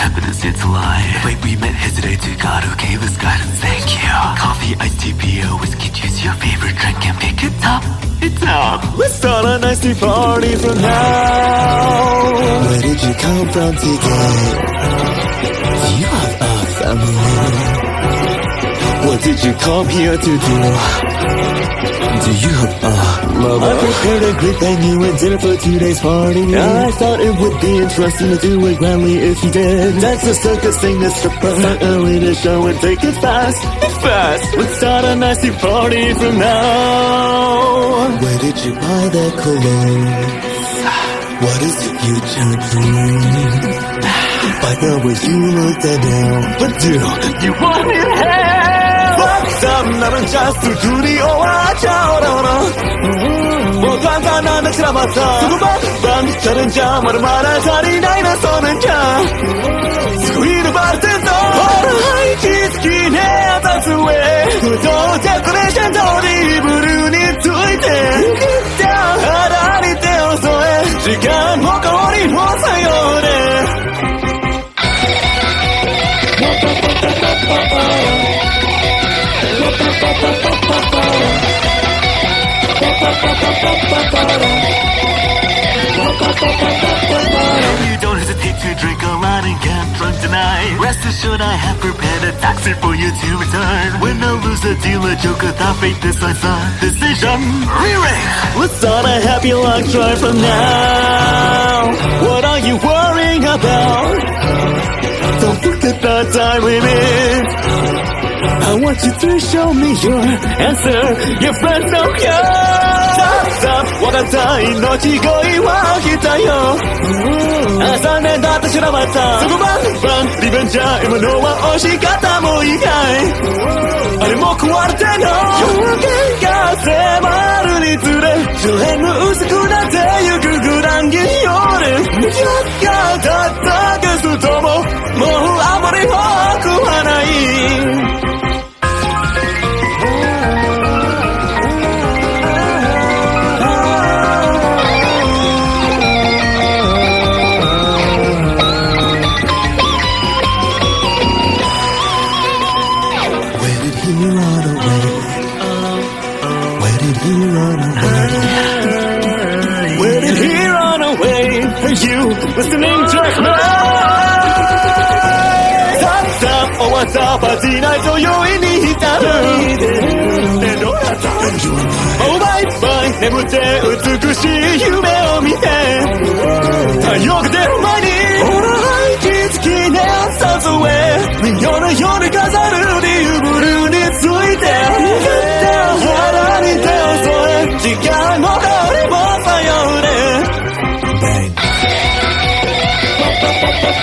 happiness, it's a lie. The we met hesitate to God who gave us guidance, thank you. Coffee, iced tea, PO, whiskey, choose your favorite drink and pick it up. It's up. Let's start a nice tea party from now. Where did you come from today? You have a family. What did you come here to do? Do you have a lover? I prepared a great venue and dinner for today's party. I thought it would be interesting to do it grandly if you did. That's the circus, sing the stripper, start early to show and take it fast. Fast. Let's start a nasty party from now. Where did you buy that cologne? What is your future dream? By the way you look that down But do you want it hell? 나는 자수 두려워 차오르나 모두한 나는 지나봤다 수고만 저는 자마를 말할 자리 나이는 서는 자 스쿠이를 바를 때 don't hesitate to drink a lot and get drunk tonight. Rest assured, I have prepared a taxi for you to return. When I lose a deal, a joke, without fate decides the decision. Re-ring! Let's start a happy long drive from now. What are you worrying about? Don't at the time limit. Want you to show me your answer. Your friends don't care. Stop, stop. わかった命乞いは来たよ。朝ねだって知らなかった。そこまでバン、リベンジャー。今のは押し方もいいかい。あれも壊れての。夜明けが迫るにつれ、周辺も薄くなってゆくグランギ夜。やったった listening たったおわざばないと酔いに浸る。ねどうだった Oh 眠って美しい。Bye-bye.